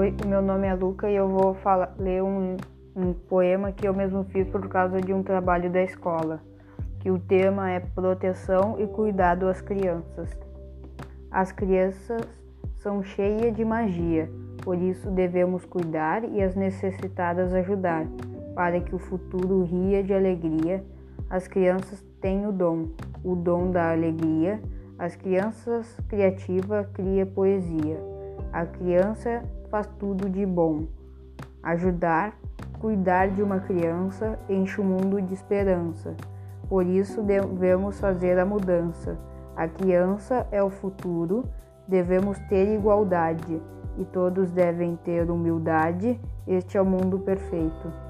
Oi, meu nome é Luca e eu vou falar, ler um, um poema que eu mesmo fiz por causa de um trabalho da escola, que o tema é proteção e cuidado às crianças. As crianças são cheias de magia, por isso devemos cuidar e as necessitadas ajudar, para que o futuro ria de alegria. As crianças têm o dom, o dom da alegria. As crianças criativa cria poesia. A criança faz tudo de bom. Ajudar, cuidar de uma criança enche o mundo de esperança. Por isso devemos fazer a mudança. A criança é o futuro, devemos ter igualdade e todos devem ter humildade. Este é o mundo perfeito.